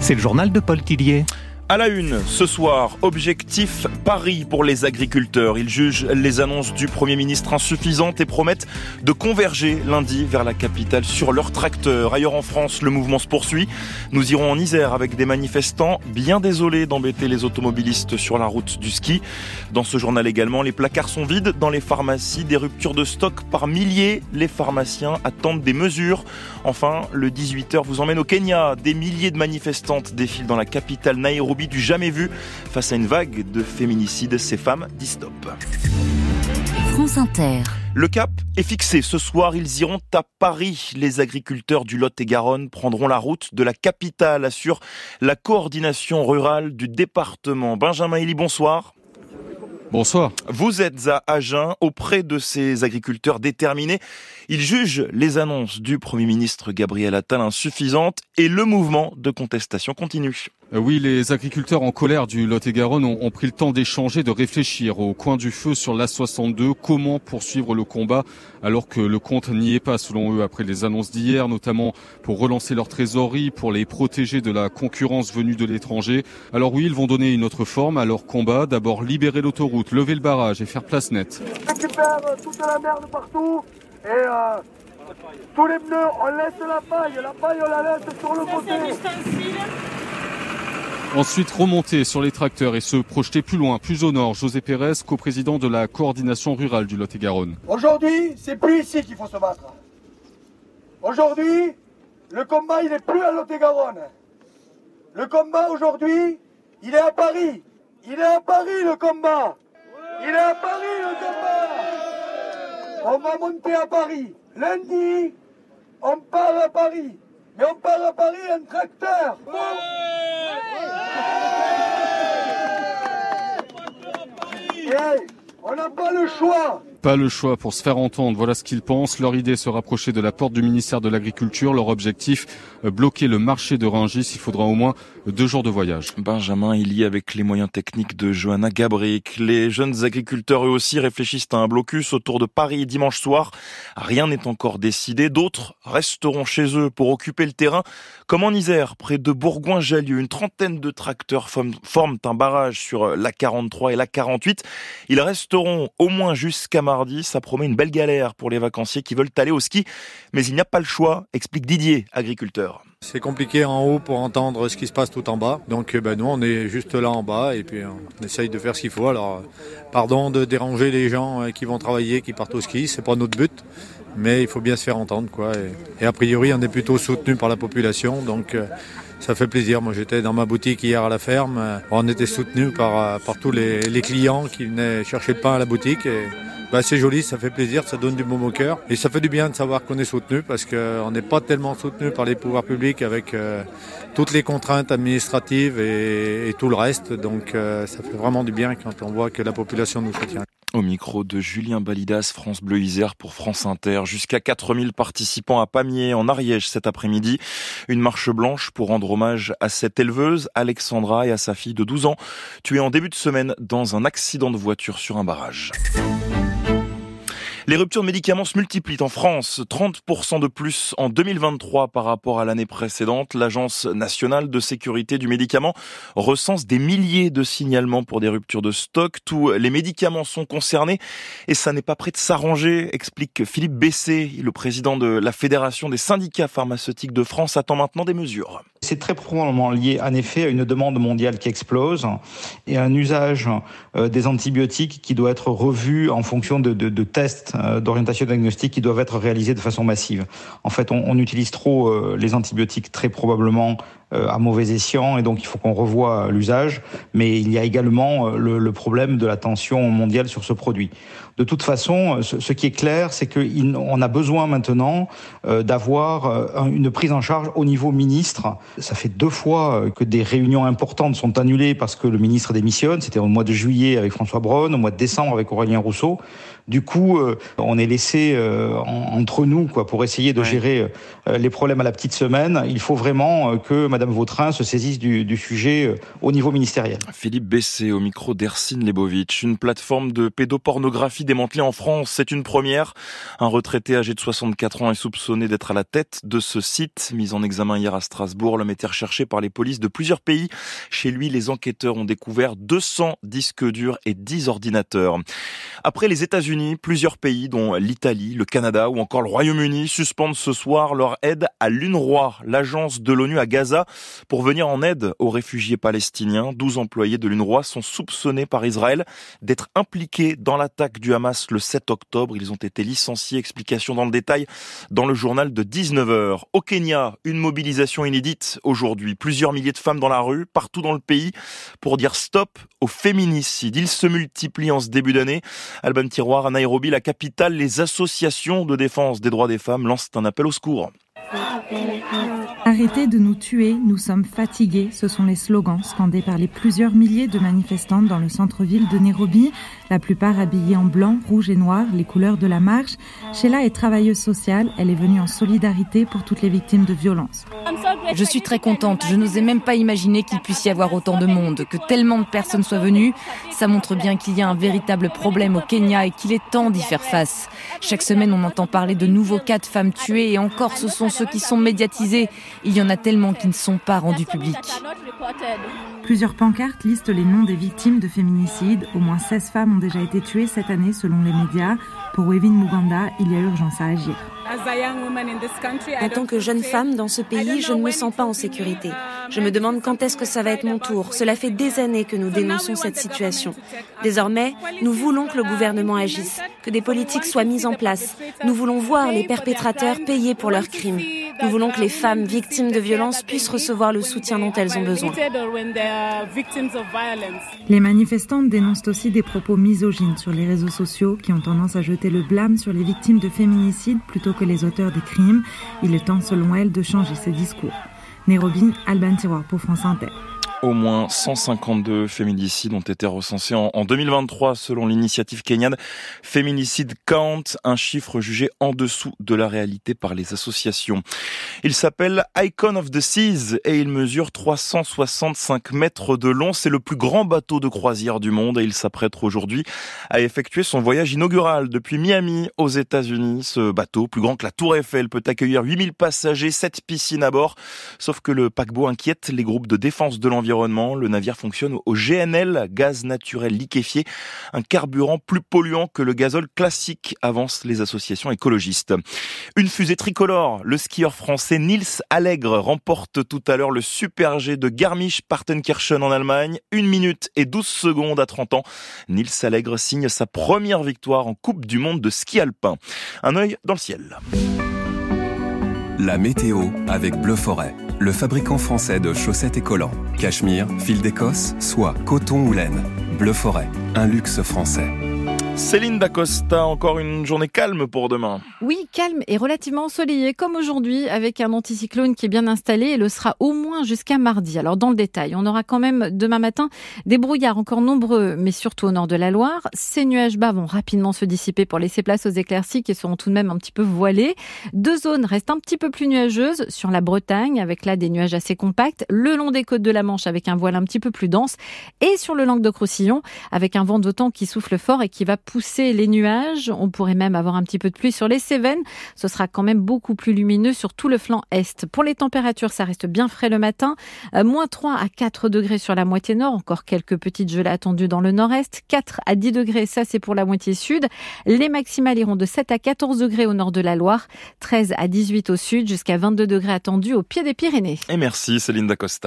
C'est le journal de Paul Tillier. À la une, ce soir, objectif Paris pour les agriculteurs. Ils jugent les annonces du Premier ministre insuffisantes et promettent de converger lundi vers la capitale sur leurs tracteurs. Ailleurs en France, le mouvement se poursuit. Nous irons en Isère avec des manifestants bien désolés d'embêter les automobilistes sur la route du ski. Dans ce journal également, les placards sont vides dans les pharmacies, des ruptures de stock par milliers. Les pharmaciens attendent des mesures. Enfin, le 18h vous emmène au Kenya. Des milliers de manifestantes défilent dans la capitale Nairobi du jamais vu. Face à une vague de féminicides, ces femmes disent stop. France Inter. Le cap est fixé. Ce soir, ils iront à Paris. Les agriculteurs du Lot-et-Garonne prendront la route de la capitale, assure la coordination rurale du département. Benjamin Elie, bonsoir. Bonsoir. Vous êtes à Agen auprès de ces agriculteurs déterminés. Ils jugent les annonces du Premier ministre Gabriel Attal insuffisantes et le mouvement de contestation continue. Euh, oui, les agriculteurs en colère du Lot-et-Garonne ont, pris le temps d'échanger, de réfléchir au coin du feu sur l'A62, comment poursuivre le combat alors que le compte n'y est pas selon eux après les annonces d'hier, notamment pour relancer leur trésorerie, pour les protéger de la concurrence venue de l'étranger. Alors oui, ils vont donner une autre forme à leur combat, d'abord libérer l'autoroute, lever le barrage et faire place nette. récupère toute la merde partout et euh, tous les pneus, on laisse la paille, la paille on la laisse sur le côté. Ensuite, remonter sur les tracteurs et se projeter plus loin, plus au nord. José Pérez, coprésident de la coordination rurale du Lot-et-Garonne. Aujourd'hui, c'est plus ici qu'il faut se battre. Aujourd'hui, le combat, il n'est plus à Lot-et-Garonne. Le combat aujourd'hui, il est à Paris. Il est à Paris le combat. Il est à Paris le combat. On va monter à Paris. Lundi, on part à Paris. Mais on part à Paris un tracteur. On n'a pas le choix. Pas le choix pour se faire entendre. Voilà ce qu'ils pensent. Leur idée se rapprocher de la porte du ministère de l'Agriculture. Leur objectif, euh, bloquer le marché de Rungis. Il faudra au moins deux jours de voyage. Benjamin il y avec les moyens techniques de Johanna Gabrick. Les jeunes agriculteurs eux aussi réfléchissent à un blocus autour de Paris dimanche soir. Rien n'est encore décidé. D'autres resteront chez eux pour occuper le terrain. Comme en Isère, près de Bourgoin-Jallieu, une trentaine de tracteurs forment un barrage sur la 43 et la 48. Ils resteront au moins jusqu'à mardi. Ça promet une belle galère pour les vacanciers qui veulent aller au ski. Mais il n'y a pas le choix, explique Didier, agriculteur. C'est compliqué en haut pour entendre ce qui se passe tout en bas. Donc ben, nous, on est juste là en bas et puis on essaye de faire ce qu'il faut. Alors, pardon de déranger les gens euh, qui vont travailler, qui partent au ski, c'est pas notre but. Mais il faut bien se faire entendre. quoi. Et, a priori, on est plutôt soutenu par la population. Donc euh, ça fait plaisir. Moi, j'étais dans ma boutique hier à la ferme. On était soutenu par, par tous les, les clients qui venaient chercher le pain à la boutique. Et, bah, c'est joli, ça fait plaisir, ça donne du bon au cœur. Et ça fait du bien de savoir qu'on est soutenu parce qu'on n'est pas tellement soutenu par les pouvoirs publics avec euh, toutes les contraintes administratives et, tout le reste. Donc euh, ça fait vraiment du bien quand on voit que la population nous soutient. Au micro de Julien Balidas, France Bleu Isère pour France Inter. Jusqu'à 4000 participants à Pamiers, en Ariège, cet après-midi. Une marche blanche pour rendre hommage à cette éleveuse, Alexandra, et à sa fille de 12 ans, tuée en début de semaine dans un accident de voiture sur un barrage. Les ruptures de médicaments se multiplient en France, 30% de plus en 2023 par rapport à l'année précédente. L'Agence nationale de sécurité du médicament recense des milliers de signalements pour des ruptures de stock. Tous les médicaments sont concernés et ça n'est pas prêt de s'arranger, explique Philippe Bessé, le président de la Fédération des syndicats pharmaceutiques de France, attend maintenant des mesures. C'est très probablement lié en effet à une demande mondiale qui explose et à un usage euh, des antibiotiques qui doit être revu en fonction de, tests d'orientation diagnostique qui doivent être réalisés de façon massive. En fait, on, on utilise trop euh, les antibiotiques très probablement à mauvais escient et donc il faut qu'on revoie l'usage. Mais il y a également le, le, problème de la tension mondiale sur ce produit. De toute façon, ce, ce qui est clair, c'est qu'on a besoin maintenant d'avoir une prise en charge au niveau ministre ça fait deux fois euh, que des réunions importantes sont annulées parce que le ministre démissionne. C'était au mois de juillet avec François Braun, au mois de décembre avec Aurélien Rousseau. Du coup, euh, on est laissé euh, entre nous quoi pour essayer de gérer les problèmes à la petite semaine. Il faut vraiment que Madame Vautrin se saisisse du, sujet au niveau ministériel. Philippe Bessé au micro d'Ersine Lebovitch. Une plateforme de pédopornographie démantelée en France, c'est une première. Un retraité âgé de 64 ans est soupçonné d'être à la tête de ce site. Mis en examen hier à Strasbourg, l'homme était recherché par les polices de plusieurs pays. Chez lui, les enquêteurs ont découvert 200 disques durs et 10 ordinateurs. Après les États-Unis, plusieurs pays, dont l'Italie, le Canada ou encore le Royaume-Uni, suspendent ce soir leur aide à l'UNRWA, l'agence de l'ONU à Gaza, pour venir en aide aux réfugiés palestiniens. 12 employés de l'UNRWA sont soupçonnés par Israël d'être impliqués dans l'attaque du Hamas le 7 octobre. Ils ont été licenciés. Explication dans le détail dans le journal de 19h. Au Kenya, une mobilisation inédite aujourd'hui. Plusieurs milliers de femmes dans la rue, partout dans le pays, pour dire stop au féminicide. Il se multiplie en ce début d'année. Alban Tiroir, à Nairobi, la capitale, les associations de défense des droits des femmes lancent un appel au secours. Arrêtez de nous tuer, nous sommes fatigués. Ce sont les slogans scandés par les plusieurs milliers de manifestantes dans le centre-ville de Nairobi, la plupart habillées en blanc, rouge et noir, les couleurs de la marche. Sheila est travailleuse sociale, elle est venue en solidarité pour toutes les victimes de violences. Je suis très contente, je n'osais même pas imaginer qu'il puisse y avoir autant de monde, que tellement de personnes soient venues. Ça montre bien qu'il y a un véritable problème au Kenya et qu'il est temps d'y faire face. Chaque semaine, on entend parler de nouveaux cas de femmes tuées et encore ce sont ceux qui sont médiatisés. Il y en a tellement qui ne sont pas rendus publics. Plusieurs pancartes listent les noms des victimes de féminicides. Au moins 16 femmes ont déjà été tuées cette année selon les médias. Pour Wevin Muganda, il y a urgence à agir. En tant que jeune femme dans ce pays, je ne me sens pas en sécurité. Je me demande quand est-ce que ça va être mon tour. Cela fait des années que nous dénonçons cette situation. Désormais, nous voulons que le gouvernement agisse, que des politiques soient mises en place. Nous voulons voir les perpétrateurs payer pour leurs crimes. Nous voulons que les femmes victimes de violences puissent recevoir le soutien dont elles ont besoin. Les manifestantes dénoncent aussi des propos misogynes sur les réseaux sociaux qui ont tendance à jeter le blâme sur les victimes de féminicide plutôt que les auteurs des crimes. Il est temps, selon elles, de changer ces discours. Nairobi, Alban Tiroir pour France Inter. Au moins 152 féminicides ont été recensés en, 2023 selon l'initiative kenyane Féminicide Count, un chiffre jugé en dessous de la réalité par les associations. Il s'appelle Icon of the Seas et il mesure 365 mètres de long. C'est le plus grand bateau de croisière du monde et il s'apprête aujourd'hui à effectuer son voyage inaugural depuis Miami aux États-Unis. Ce bateau, plus grand que la Tour Eiffel, peut accueillir 8000 passagers, 7 piscines à bord. Sauf que le paquebot inquiète les groupes de défense de l'environnement le navire fonctionne au GNL, gaz naturel liquéfié, un carburant plus polluant que le gazole classique, avancent les associations écologistes. Une fusée tricolore, le skieur français Nils Allègre remporte tout à l'heure le Super G de Garmisch-Partenkirchen en Allemagne. Une minute et 12 secondes à 30 ans. Nils Allègre signe sa première victoire en Coupe du Monde de ski alpin. Un œil dans le ciel. La météo avec Bleu Forêt, le fabricant français de chaussettes et collants. Cachemire, fil d'Écosse, soie, coton ou laine. Bleu Forêt, un luxe français. Céline Dacosta, encore une journée calme pour demain. Oui, calme et relativement ensoleillée comme aujourd'hui avec un anticyclone qui est bien installé et le sera au moins jusqu'à mardi. Alors dans le détail, on aura quand même demain matin des brouillards encore nombreux mais surtout au nord de la Loire. Ces nuages bas vont rapidement se dissiper pour laisser place aux éclaircies qui seront tout de même un petit peu voilées. Deux zones restent un petit peu plus nuageuses sur la Bretagne avec là des nuages assez compacts, le long des côtes de la Manche avec un voile un petit peu plus dense et sur le Langue de Croussillon avec un vent d'automne qui souffle fort et qui va pousser les nuages. On pourrait même avoir un petit peu de pluie sur les Cévennes. Ce sera quand même beaucoup plus lumineux sur tout le flanc est. Pour les températures, ça reste bien frais le matin. Euh, moins 3 à 4 degrés sur la moitié nord. Encore quelques petites gelées attendues dans le nord-est. 4 à 10 degrés, ça c'est pour la moitié sud. Les maximales iront de 7 à 14 degrés au nord de la Loire. 13 à 18 au sud, jusqu'à 22 degrés attendus au pied des Pyrénées. Et merci Céline Dacosta.